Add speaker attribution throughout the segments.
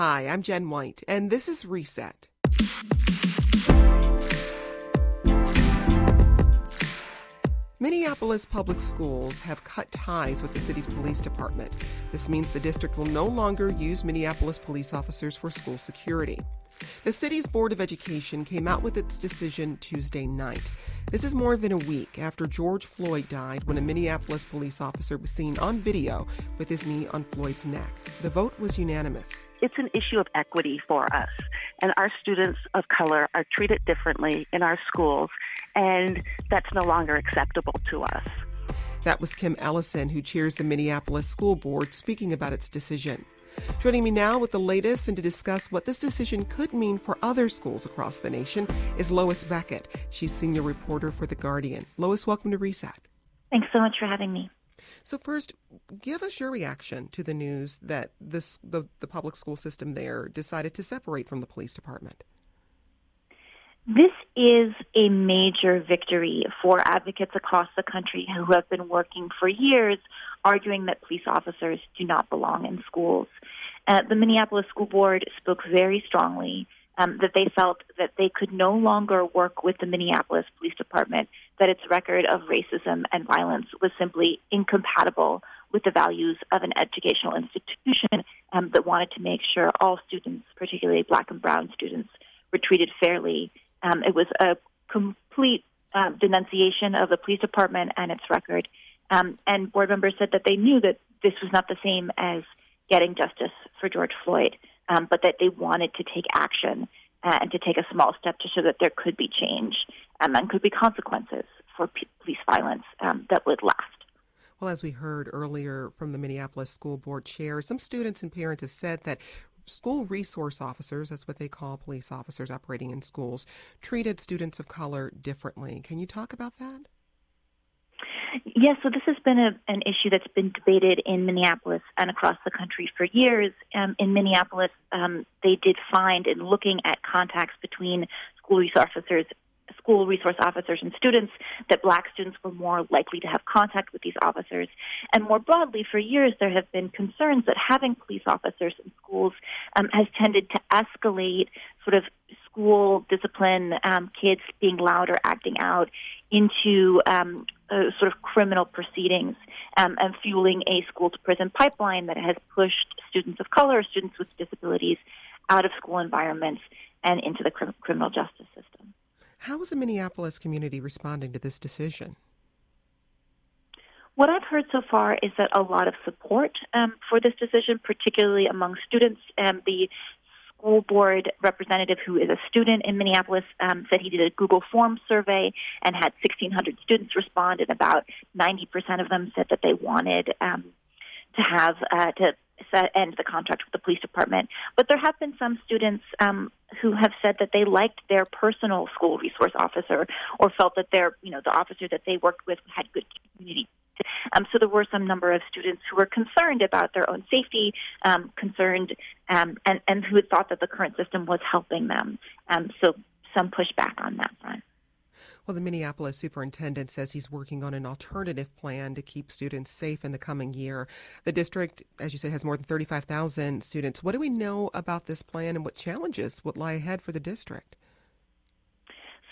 Speaker 1: Hi, I'm Jen White, and this is Reset. Minneapolis public schools have cut ties with the city's police department. This means the district will no longer use Minneapolis police officers for school security. The city's Board of Education came out with its decision Tuesday night. This is more than a week after George Floyd died when a Minneapolis police officer was seen on video with his knee on Floyd's neck. The vote was unanimous.
Speaker 2: It's an issue of equity for us, and our students of color are treated differently in our schools, and that's no longer acceptable to us.
Speaker 1: That was Kim Ellison, who chairs the Minneapolis School Board, speaking about its decision. Joining me now with the latest and to discuss what this decision could mean for other schools across the nation is Lois Beckett. She's senior reporter for The Guardian. Lois, welcome to Reset.
Speaker 3: Thanks so much for having me.
Speaker 1: So first, give us your reaction to the news that this the, the public school system there decided to separate from the police department.
Speaker 3: This is a major victory for advocates across the country who have been working for years arguing that police officers do not belong in schools. Uh, the Minneapolis School Board spoke very strongly um, that they felt that they could no longer work with the Minneapolis Police Department, that its record of racism and violence was simply incompatible with the values of an educational institution um, that wanted to make sure all students, particularly black and brown students, were treated fairly um, it was a complete uh, denunciation of the police department and its record. Um, and board members said that they knew that this was not the same as getting justice for George Floyd, um, but that they wanted to take action uh, and to take a small step to show that there could be change um, and could be consequences for p- police violence um, that would last.
Speaker 1: Well, as we heard earlier from the Minneapolis School Board chair, some students and parents have said that school resource officers, that's what they call police officers operating in schools, treated students of color differently. Can you talk about that?
Speaker 3: Yes, so this has been a, an issue that's been debated in Minneapolis and across the country for years. Um, in Minneapolis, um, they did find in looking at contacts between school resource officers school resource officers and students that black students were more likely to have contact with these officers. And more broadly, for years, there have been concerns that having police officers in schools um, has tended to escalate sort of school discipline, um, kids being loud or acting out, into um, uh, sort of criminal proceedings um, and fueling a school to prison pipeline that has pushed students of color, students with disabilities, out of school environments and into the cr- criminal justice system.
Speaker 1: How is the Minneapolis community responding to this decision?
Speaker 3: What I've heard so far is that a lot of support um, for this decision, particularly among students. Um, the school board representative who is a student in Minneapolis um, said he did a Google Forms survey and had 1,600 students respond, and about 90% of them said that they wanted um, to have uh, to end the contract with the police department. But there have been some students um, who have said that they liked their personal school resource officer or felt that their, you know, the officer that they worked with had good community. Um, so there were some number of students who were concerned about their own safety, um, concerned, um, and, and who had thought that the current system was helping them. Um, so some pushback on that front.
Speaker 1: Well, the Minneapolis superintendent says he's working on an alternative plan to keep students safe in the coming year. The district, as you said, has more than 35,000 students. What do we know about this plan and what challenges would lie ahead for the district?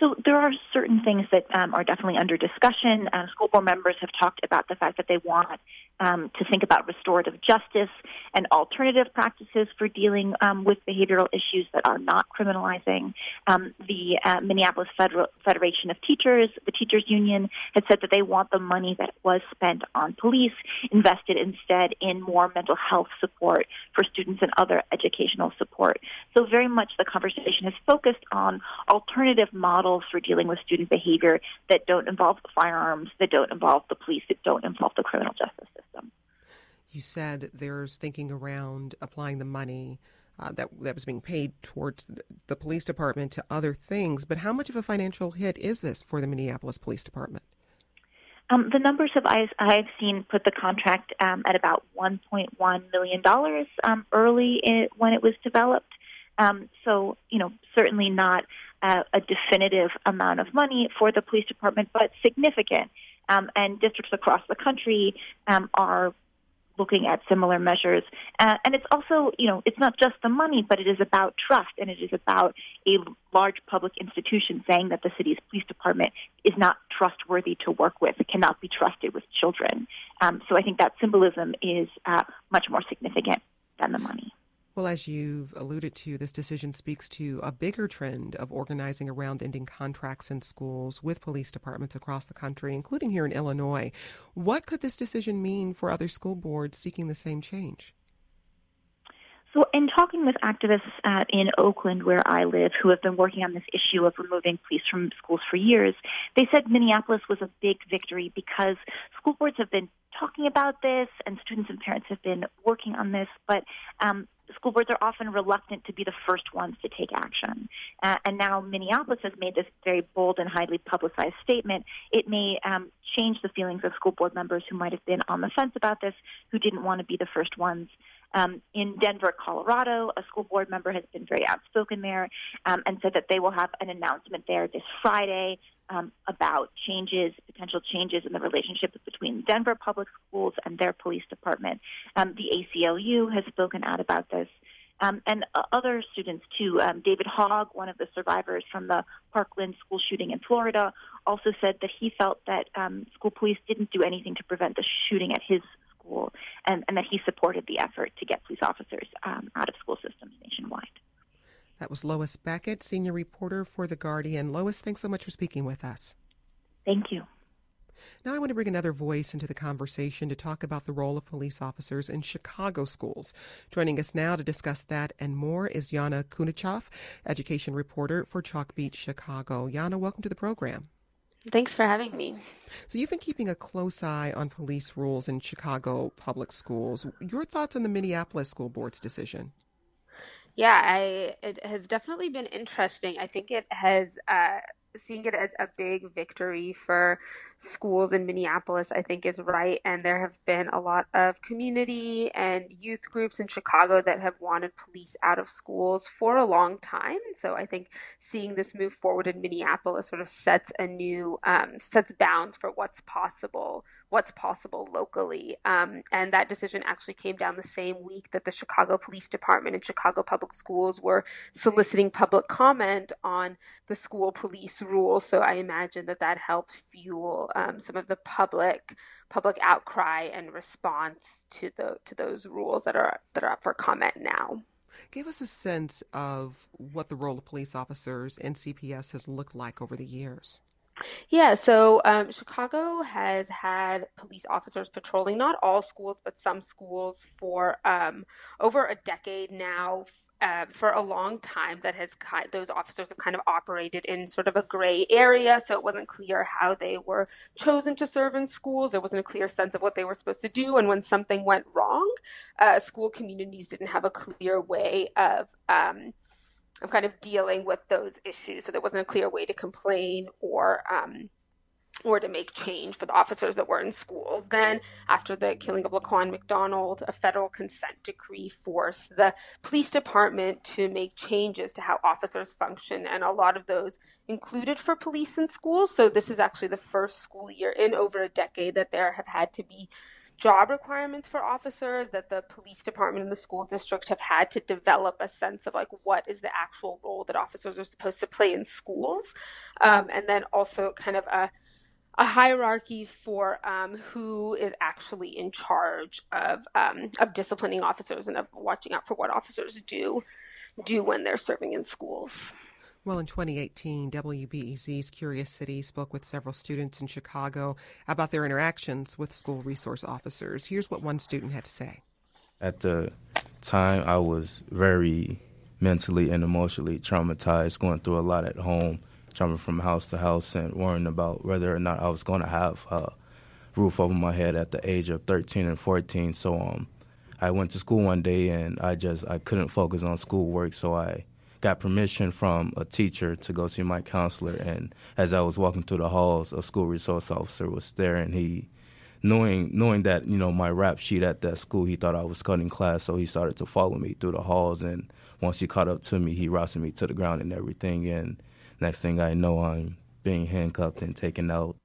Speaker 3: So there are certain things that um, are definitely under discussion. Uh, school board members have talked about the fact that they want um, to think about restorative justice and alternative practices for dealing um, with behavioral issues that are not criminalizing. Um, the uh, Minneapolis Federal Federation of Teachers, the teachers union, had said that they want the money that was spent on police invested instead in more mental health support for students and other educational support. So very much the conversation has focused on alternative models for dealing with student behavior that don't involve firearms, that don't involve the police, that don't involve the criminal justice system system.
Speaker 1: You said there's thinking around applying the money uh, that that was being paid towards the police department to other things, but how much of a financial hit is this for the Minneapolis Police Department?
Speaker 3: Um, the numbers have I've, I've seen put the contract um, at about 1.1 million dollars um, early in, when it was developed. Um, so you know certainly not uh, a definitive amount of money for the police department, but significant um, and districts across the country um, are looking at similar measures. Uh, and it's also, you know, it's not just the money, but it is about trust and it is about a large public institution saying that the city's police department is not trustworthy to work with, it cannot be trusted with children. Um, so I think that symbolism is uh, much more significant than the money.
Speaker 1: Well, as you've alluded to, this decision speaks to a bigger trend of organizing around ending contracts in schools with police departments across the country, including here in Illinois. What could this decision mean for other school boards seeking the same change?
Speaker 3: So, in talking with activists uh, in Oakland, where I live, who have been working on this issue of removing police from schools for years, they said Minneapolis was a big victory because school boards have been talking about this and students and parents have been working on this, but um, school boards are often reluctant to be the first ones to take action. Uh, and now Minneapolis has made this very bold and highly publicized statement. It may um, change the feelings of school board members who might have been on the fence about this, who didn't want to be the first ones. Um, in Denver, Colorado, a school board member has been very outspoken there um, and said that they will have an announcement there this Friday um, about changes, potential changes in the relationship between Denver public schools and their police department. Um, the ACLU has spoken out about this. Um, and uh, other students too. Um, David Hogg, one of the survivors from the Parkland school shooting in Florida, also said that he felt that um, school police didn't do anything to prevent the shooting at his school, and, and that he supported the effort to get police officers um, out of school systems nationwide.
Speaker 1: That was Lois Beckett, senior reporter for The Guardian. Lois, thanks so much for speaking with us.
Speaker 3: Thank you.
Speaker 1: Now, I want to bring another voice into the conversation to talk about the role of police officers in Chicago schools. Joining us now to discuss that and more is Yana Kunichoff, education reporter for Chalkbeat Chicago. Yana, welcome to the program.
Speaker 4: Thanks for having me.
Speaker 1: So, you've been keeping a close eye on police rules in Chicago public schools. Your thoughts on the Minneapolis School Board's decision?
Speaker 4: Yeah, I it has definitely been interesting. I think it has uh, seeing it as a big victory for schools in Minneapolis, I think is right. And there have been a lot of community and youth groups in Chicago that have wanted police out of schools for a long time. So I think seeing this move forward in Minneapolis sort of sets a new um, sets bounds for what's possible what's possible locally. Um, and that decision actually came down the same week that the Chicago Police Department and Chicago Public Schools were soliciting public comment on the school police rules. So I imagine that that helped fuel um, some of the public public outcry and response to the to those rules that are that are up for comment now.
Speaker 1: Give us a sense of what the role of police officers in CPS has looked like over the years.
Speaker 4: Yeah, so um, Chicago has had police officers patrolling not all schools, but some schools for um, over a decade now. Uh, for a long time, that has those officers have kind of operated in sort of a gray area, so it wasn't clear how they were chosen to serve in schools. There wasn't a clear sense of what they were supposed to do, and when something went wrong, uh, school communities didn't have a clear way of um, of kind of dealing with those issues. So there wasn't a clear way to complain or um, or to make change for the officers that were in schools. Then, after the killing of Laquan McDonald, a federal consent decree forced the police department to make changes to how officers function, and a lot of those included for police in schools. So, this is actually the first school year in over a decade that there have had to be job requirements for officers that the police department and the school district have had to develop a sense of like what is the actual role that officers are supposed to play in schools um, and then also kind of a a hierarchy for um, who is actually in charge of um, of disciplining officers and of watching out for what officers do do when they're serving in schools.
Speaker 1: Well, in 2018, WBEZ's Curious City spoke with several students in Chicago about their interactions with school resource officers. Here's what one student had to say.
Speaker 5: At the time, I was very mentally and emotionally traumatized, going through a lot at home, jumping from house to house and worrying about whether or not I was going to have a roof over my head at the age of 13 and 14. So um, I went to school one day and I just I couldn't focus on schoolwork, so I got permission from a teacher to go see my counselor. And as I was walking through the halls, a school resource officer was there, and he, knowing knowing that you know my rap sheet at that school, he thought I was cutting class, so he started to follow me through the halls. And once he caught up to me, he wrestled me to the ground and everything. And next thing I know, I'm being handcuffed and taken out.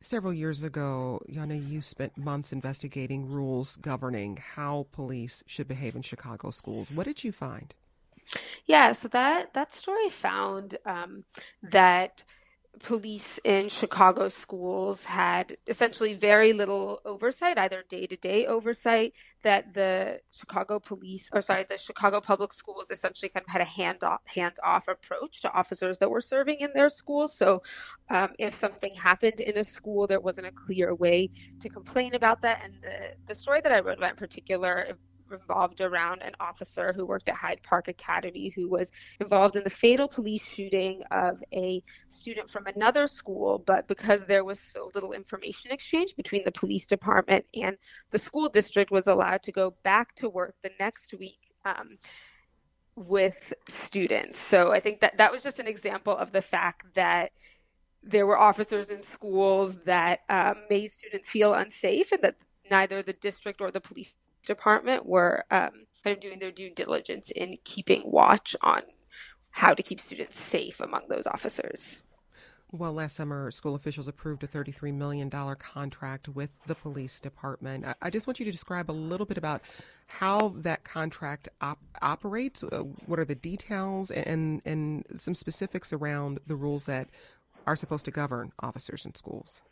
Speaker 1: Several years ago, Yana, you spent months investigating rules governing how police should behave in Chicago schools. What did you find?
Speaker 4: Yeah, so that that story found um, that police in Chicago schools had essentially very little oversight, either day to day oversight, that the Chicago police, or sorry, the Chicago public schools essentially kind of had a hand off, hands off approach to officers that were serving in their schools. So um, if something happened in a school, there wasn't a clear way to complain about that. And the, the story that I wrote about in particular revolved around an officer who worked at Hyde Park Academy who was involved in the fatal police shooting of a student from another school. But because there was so little information exchange between the police department and the school district, was allowed to go back to work the next week. Um, with students. So I think that that was just an example of the fact that there were officers in schools that um, made students feel unsafe and that neither the district or the police department were um, kind of doing their due diligence in keeping watch on how to keep students safe among those officers.
Speaker 1: Well, last summer, school officials approved a $33 million contract with the police department. I just want you to describe a little bit about how that contract op- operates. Uh, what are the details and, and some specifics around the rules that are supposed to govern officers in schools?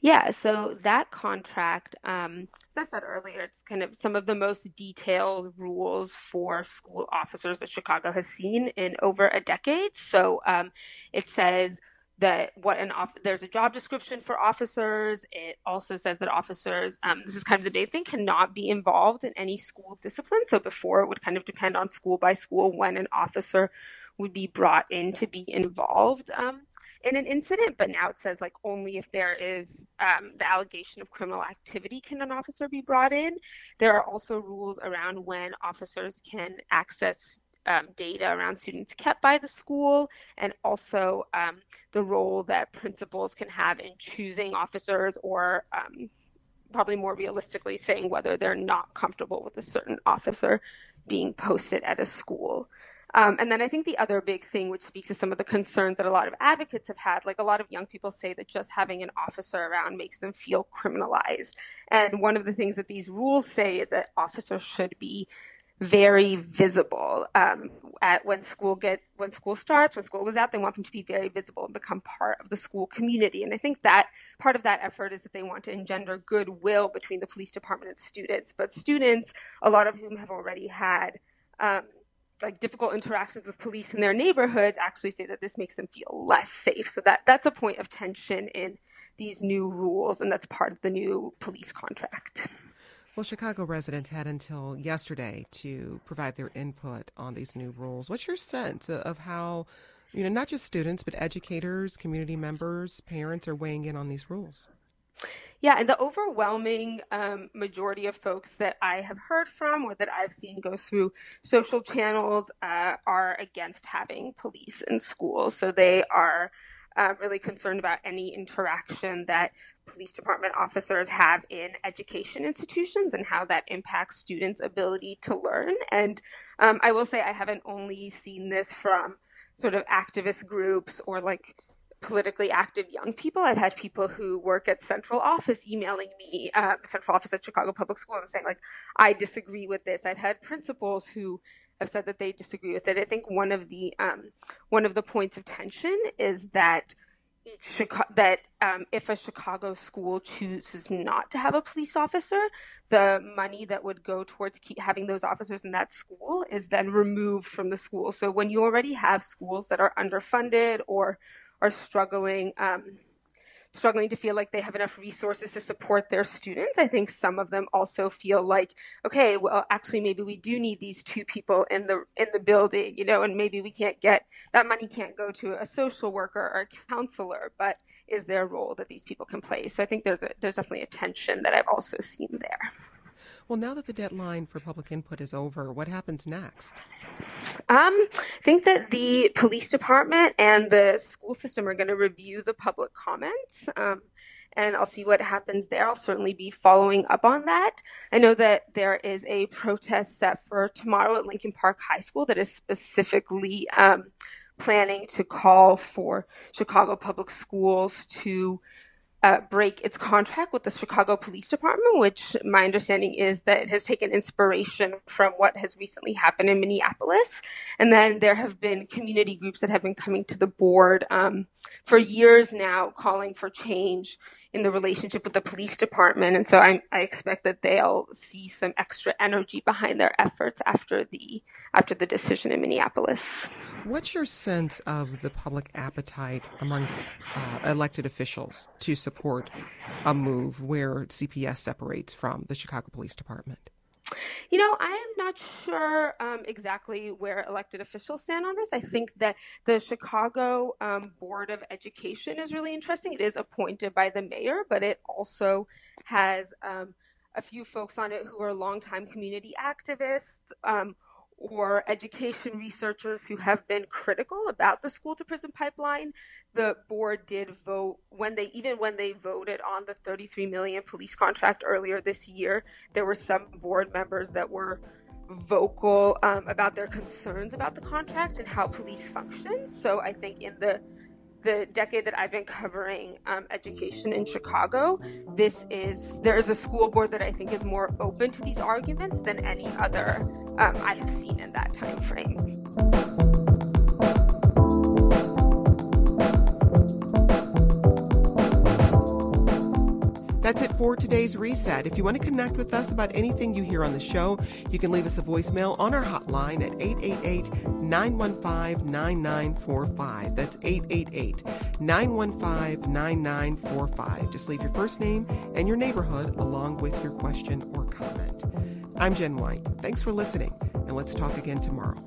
Speaker 4: Yeah, so that contract, um, as I said earlier, it's kind of some of the most detailed rules for school officers that Chicago has seen in over a decade. So um, it says that what an off there's a job description for officers. It also says that officers, um, this is kind of the big thing, cannot be involved in any school discipline. So before it would kind of depend on school by school when an officer would be brought in to be involved. Um, in an incident, but now it says like only if there is um, the allegation of criminal activity can an officer be brought in. There are also rules around when officers can access um, data around students kept by the school, and also um, the role that principals can have in choosing officers or um, probably more realistically saying whether they're not comfortable with a certain officer being posted at a school. Um, and then I think the other big thing, which speaks to some of the concerns that a lot of advocates have had, like a lot of young people say that just having an officer around makes them feel criminalized. And one of the things that these rules say is that officers should be very visible um, at when school gets when school starts when school goes out they want them to be very visible and become part of the school community and i think that part of that effort is that they want to engender goodwill between the police department and students but students a lot of whom have already had um, like difficult interactions with police in their neighborhoods actually say that this makes them feel less safe. So that that's a point of tension in these new rules, and that's part of the new police contract.
Speaker 1: Well, Chicago residents had until yesterday to provide their input on these new rules. What's your sense of how, you know, not just students, but educators, community members, parents are weighing in on these rules?
Speaker 4: Yeah, and the overwhelming um, majority of folks that I have heard from or that I've seen go through social channels uh, are against having police in schools. So they are uh, really concerned about any interaction that police department officers have in education institutions and how that impacts students' ability to learn. And um, I will say I haven't only seen this from sort of activist groups or like politically active young people. I've had people who work at central office emailing me, uh, central office at Chicago Public Schools, and saying like, "I disagree with this." I've had principals who have said that they disagree with it. I think one of the um, one of the points of tension is that that um, if a Chicago school chooses not to have a police officer, the money that would go towards having those officers in that school is then removed from the school. So when you already have schools that are underfunded or are struggling um, struggling to feel like they have enough resources to support their students. I think some of them also feel like, okay, well, actually, maybe we do need these two people in the in the building, you know, and maybe we can't get that money can't go to a social worker or a counselor, but is there a role that these people can play? So I think there's a, there's definitely a tension that I've also seen there.
Speaker 1: Well, now that the deadline for public input is over, what happens next?
Speaker 4: Um, I think that the police department and the school system are going to review the public comments. Um, and I'll see what happens there. I'll certainly be following up on that. I know that there is a protest set for tomorrow at Lincoln Park High School that is specifically um, planning to call for Chicago Public Schools to uh, break its contract with the Chicago Police Department, which my understanding is that it has taken inspiration from what has recently happened in Minneapolis. And then there have been community groups that have been coming to the board um, for years now calling for change in the relationship with the police department. And so I, I expect that they'll see some extra energy behind their efforts after the after the decision in Minneapolis.
Speaker 1: What's your sense of the public appetite among uh, elected officials to support a move where CPS separates from the Chicago Police Department?
Speaker 4: You know, I am not sure um, exactly where elected officials stand on this. I think that the Chicago um, Board of Education is really interesting. It is appointed by the mayor, but it also has um, a few folks on it who are longtime community activists um, or education researchers who have been critical about the school to prison pipeline the board did vote when they even when they voted on the 33 million police contract earlier this year there were some board members that were vocal um, about their concerns about the contract and how police function. So i think in the the decade that I've been covering um, education in Chicago, this is there is a school board that I think is more open to these arguments than any other um, I have seen in that time frame.
Speaker 1: That's it for today's reset. If you want to connect with us about anything you hear on the show, you can leave us a voicemail on our hotline at 888 915 9945. That's 888 915 9945. Just leave your first name and your neighborhood along with your question or comment. I'm Jen White. Thanks for listening, and let's talk again tomorrow.